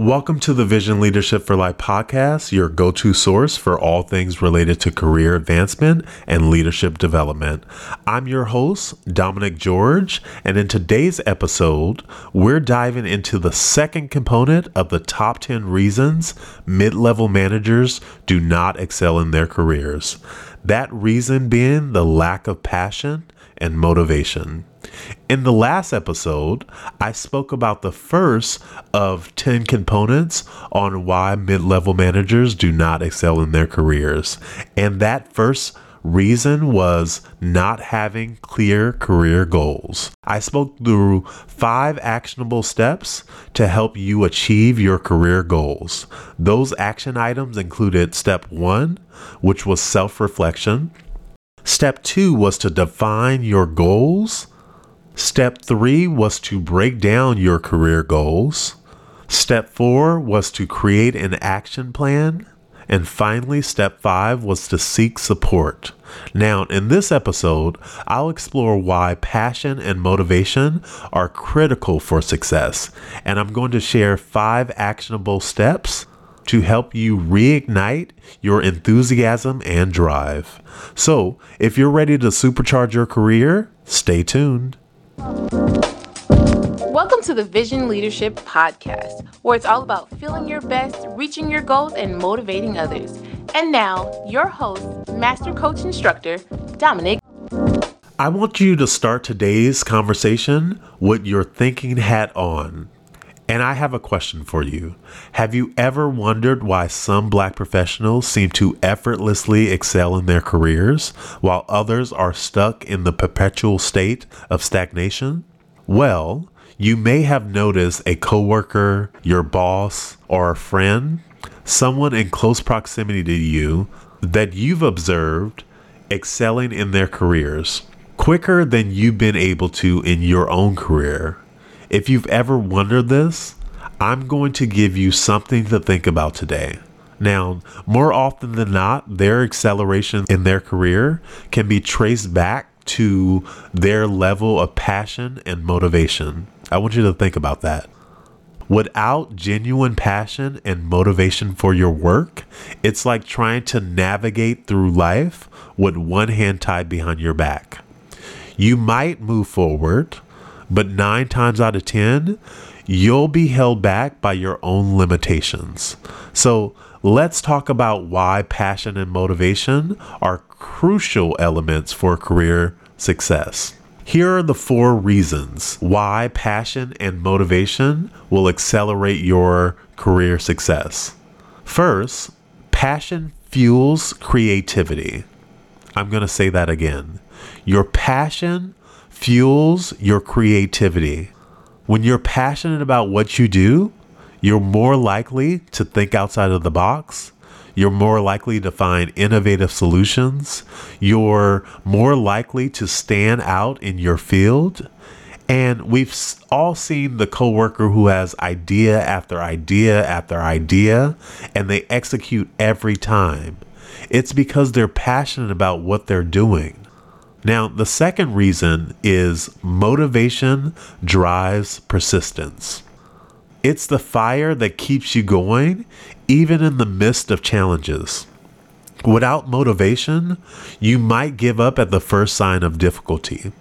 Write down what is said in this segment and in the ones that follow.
Welcome to the Vision Leadership for Life podcast, your go to source for all things related to career advancement and leadership development. I'm your host, Dominic George, and in today's episode, we're diving into the second component of the top 10 reasons mid level managers do not excel in their careers. That reason being the lack of passion and motivation. In the last episode, I spoke about the first of 10 components on why mid level managers do not excel in their careers. And that first reason was not having clear career goals. I spoke through five actionable steps to help you achieve your career goals. Those action items included step one, which was self reflection. Step two was to define your goals. Step three was to break down your career goals. Step four was to create an action plan. And finally, step five was to seek support. Now, in this episode, I'll explore why passion and motivation are critical for success. And I'm going to share five actionable steps to help you reignite your enthusiasm and drive. So, if you're ready to supercharge your career, stay tuned. Welcome to the Vision Leadership Podcast, where it's all about feeling your best, reaching your goals, and motivating others. And now, your host, Master Coach Instructor, Dominic. I want you to start today's conversation with your thinking hat on. And I have a question for you. Have you ever wondered why some black professionals seem to effortlessly excel in their careers while others are stuck in the perpetual state of stagnation? Well, you may have noticed a coworker, your boss, or a friend, someone in close proximity to you that you've observed excelling in their careers quicker than you've been able to in your own career if you've ever wondered this, I'm going to give you something to think about today. Now, more often than not, their acceleration in their career can be traced back to their level of passion and motivation. I want you to think about that. Without genuine passion and motivation for your work, it's like trying to navigate through life with one hand tied behind your back. You might move forward, but nine times out of 10, you'll be held back by your own limitations. So let's talk about why passion and motivation are crucial elements for career success. Here are the four reasons why passion and motivation will accelerate your career success. First, passion fuels creativity. I'm going to say that again. Your passion fuels your creativity. When you're passionate about what you do, you're more likely to think outside of the box. You're more likely to find innovative solutions. You're more likely to stand out in your field. And we've all seen the coworker who has idea after idea after idea, and they execute every time. It's because they're passionate about what they're doing. Now, the second reason is motivation drives persistence. It's the fire that keeps you going even in the midst of challenges. Without motivation, you might give up at the first sign of difficulty.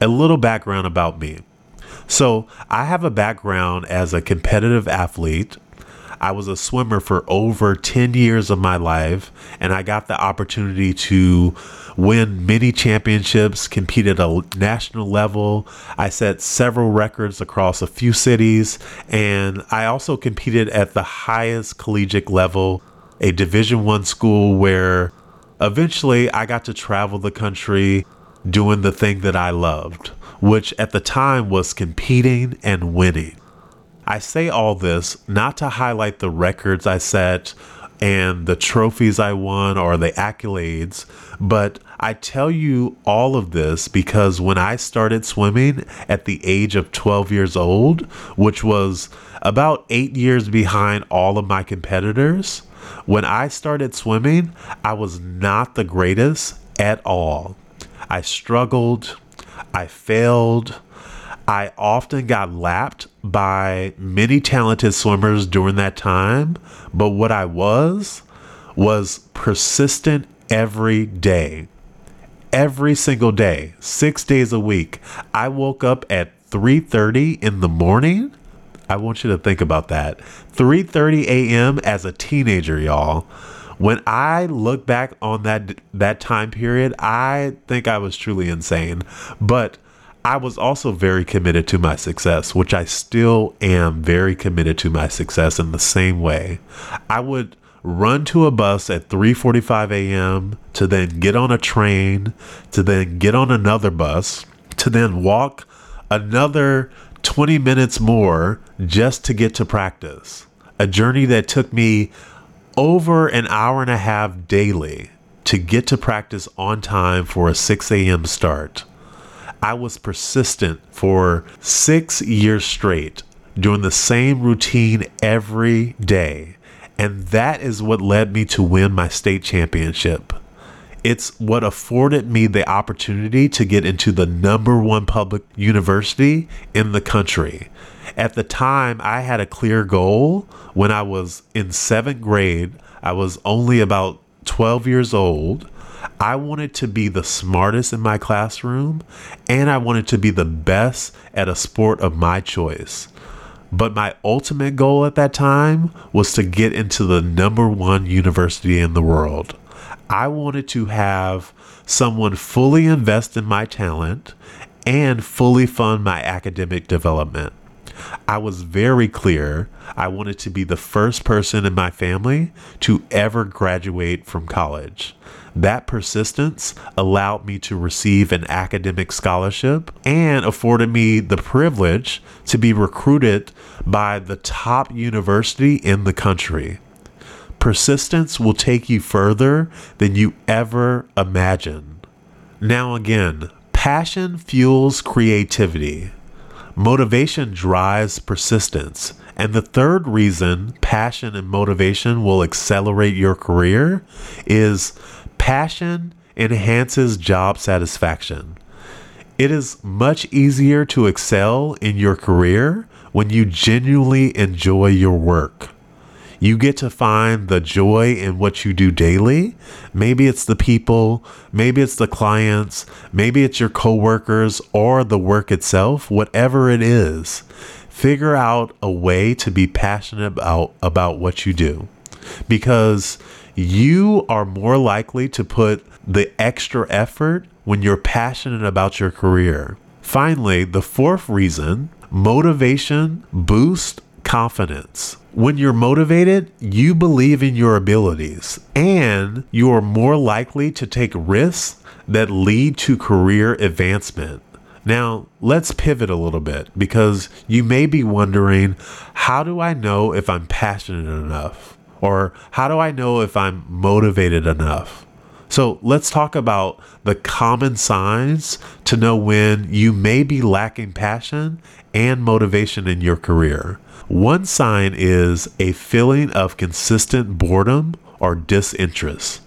A little background about me. So, I have a background as a competitive athlete. I was a swimmer for over 10 years of my life, and I got the opportunity to win many championships, compete at a national level. I set several records across a few cities, and I also competed at the highest collegiate level, a Division One school where eventually I got to travel the country doing the thing that I loved, which at the time was competing and winning. I say all this not to highlight the records I set and the trophies I won or the accolades, but I tell you all of this because when I started swimming at the age of 12 years old, which was about eight years behind all of my competitors, when I started swimming, I was not the greatest at all. I struggled, I failed, I often got lapped by many talented swimmers during that time, but what I was was persistent every day. Every single day, 6 days a week. I woke up at 3:30 in the morning. I want you to think about that. 3:30 a.m. as a teenager, y'all. When I look back on that that time period, I think I was truly insane. But I was also very committed to my success, which I still am very committed to my success in the same way. I would run to a bus at 3:45 a.m. to then get on a train, to then get on another bus, to then walk another 20 minutes more just to get to practice. A journey that took me over an hour and a half daily to get to practice on time for a 6 a.m. start. I was persistent for six years straight, doing the same routine every day. And that is what led me to win my state championship. It's what afforded me the opportunity to get into the number one public university in the country. At the time, I had a clear goal when I was in seventh grade. I was only about 12 years old. I wanted to be the smartest in my classroom and I wanted to be the best at a sport of my choice. But my ultimate goal at that time was to get into the number one university in the world. I wanted to have someone fully invest in my talent and fully fund my academic development. I was very clear I wanted to be the first person in my family to ever graduate from college. That persistence allowed me to receive an academic scholarship and afforded me the privilege to be recruited by the top university in the country. Persistence will take you further than you ever imagined. Now, again, passion fuels creativity. Motivation drives persistence. And the third reason passion and motivation will accelerate your career is passion enhances job satisfaction. It is much easier to excel in your career when you genuinely enjoy your work. You get to find the joy in what you do daily. Maybe it's the people, maybe it's the clients, maybe it's your coworkers or the work itself, whatever it is. Figure out a way to be passionate about about what you do. Because you are more likely to put the extra effort when you're passionate about your career. Finally, the fourth reason motivation boosts confidence. When you're motivated, you believe in your abilities and you are more likely to take risks that lead to career advancement. Now, let's pivot a little bit because you may be wondering how do I know if I'm passionate enough? Or how do I know if I'm motivated enough? So let's talk about the common signs to know when you may be lacking passion and motivation in your career. One sign is a feeling of consistent boredom or disinterest.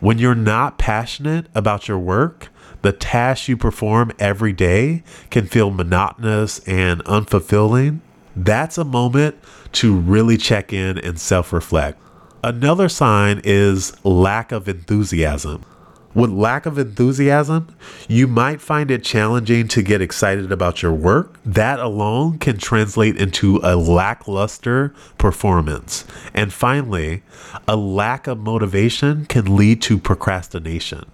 When you're not passionate about your work, the tasks you perform every day can feel monotonous and unfulfilling. That's a moment to really check in and self reflect. Another sign is lack of enthusiasm. With lack of enthusiasm, you might find it challenging to get excited about your work. That alone can translate into a lackluster performance. And finally, a lack of motivation can lead to procrastination.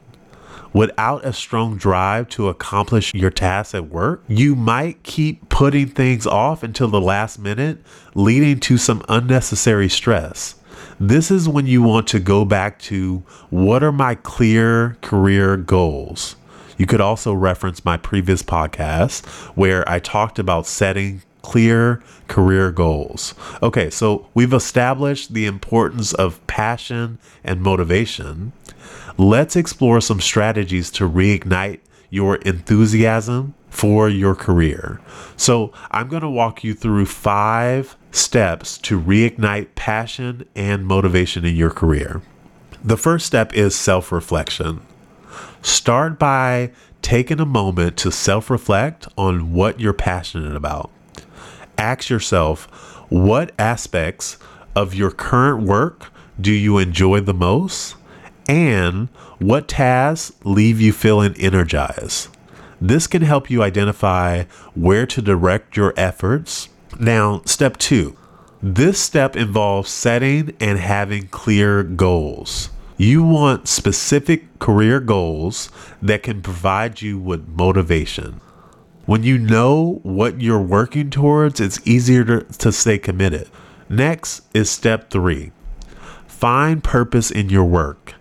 Without a strong drive to accomplish your tasks at work, you might keep putting things off until the last minute, leading to some unnecessary stress. This is when you want to go back to what are my clear career goals? You could also reference my previous podcast where I talked about setting clear career goals. Okay, so we've established the importance of passion and motivation. Let's explore some strategies to reignite your enthusiasm for your career. So, I'm going to walk you through five steps to reignite passion and motivation in your career. The first step is self reflection. Start by taking a moment to self reflect on what you're passionate about. Ask yourself what aspects of your current work do you enjoy the most? And what tasks leave you feeling energized? This can help you identify where to direct your efforts. Now, step two. This step involves setting and having clear goals. You want specific career goals that can provide you with motivation. When you know what you're working towards, it's easier to, to stay committed. Next is step three find purpose in your work.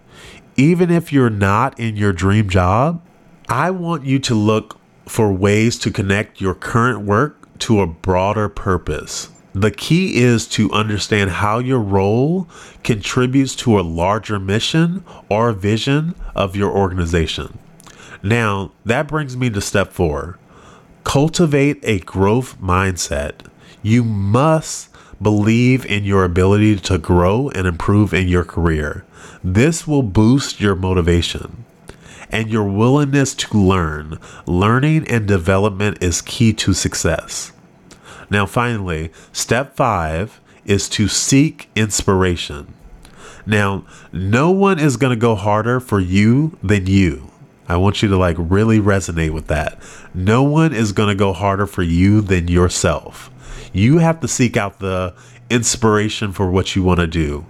Even if you're not in your dream job, I want you to look for ways to connect your current work to a broader purpose. The key is to understand how your role contributes to a larger mission or vision of your organization. Now, that brings me to step four cultivate a growth mindset. You must believe in your ability to grow and improve in your career. This will boost your motivation and your willingness to learn. Learning and development is key to success. Now, finally, step five is to seek inspiration. Now, no one is going to go harder for you than you. I want you to like really resonate with that. No one is going to go harder for you than yourself. You have to seek out the inspiration for what you want to do.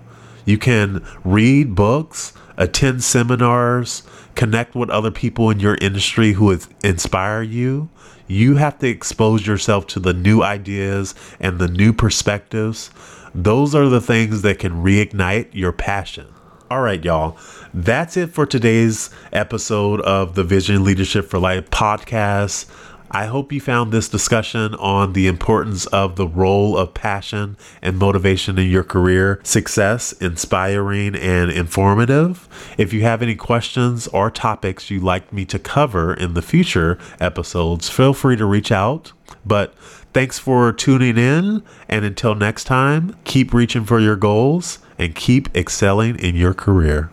You can read books, attend seminars, connect with other people in your industry who inspire you. You have to expose yourself to the new ideas and the new perspectives. Those are the things that can reignite your passion. All right, y'all. That's it for today's episode of the Vision Leadership for Life podcast. I hope you found this discussion on the importance of the role of passion and motivation in your career success inspiring and informative. If you have any questions or topics you'd like me to cover in the future episodes, feel free to reach out. But thanks for tuning in. And until next time, keep reaching for your goals and keep excelling in your career.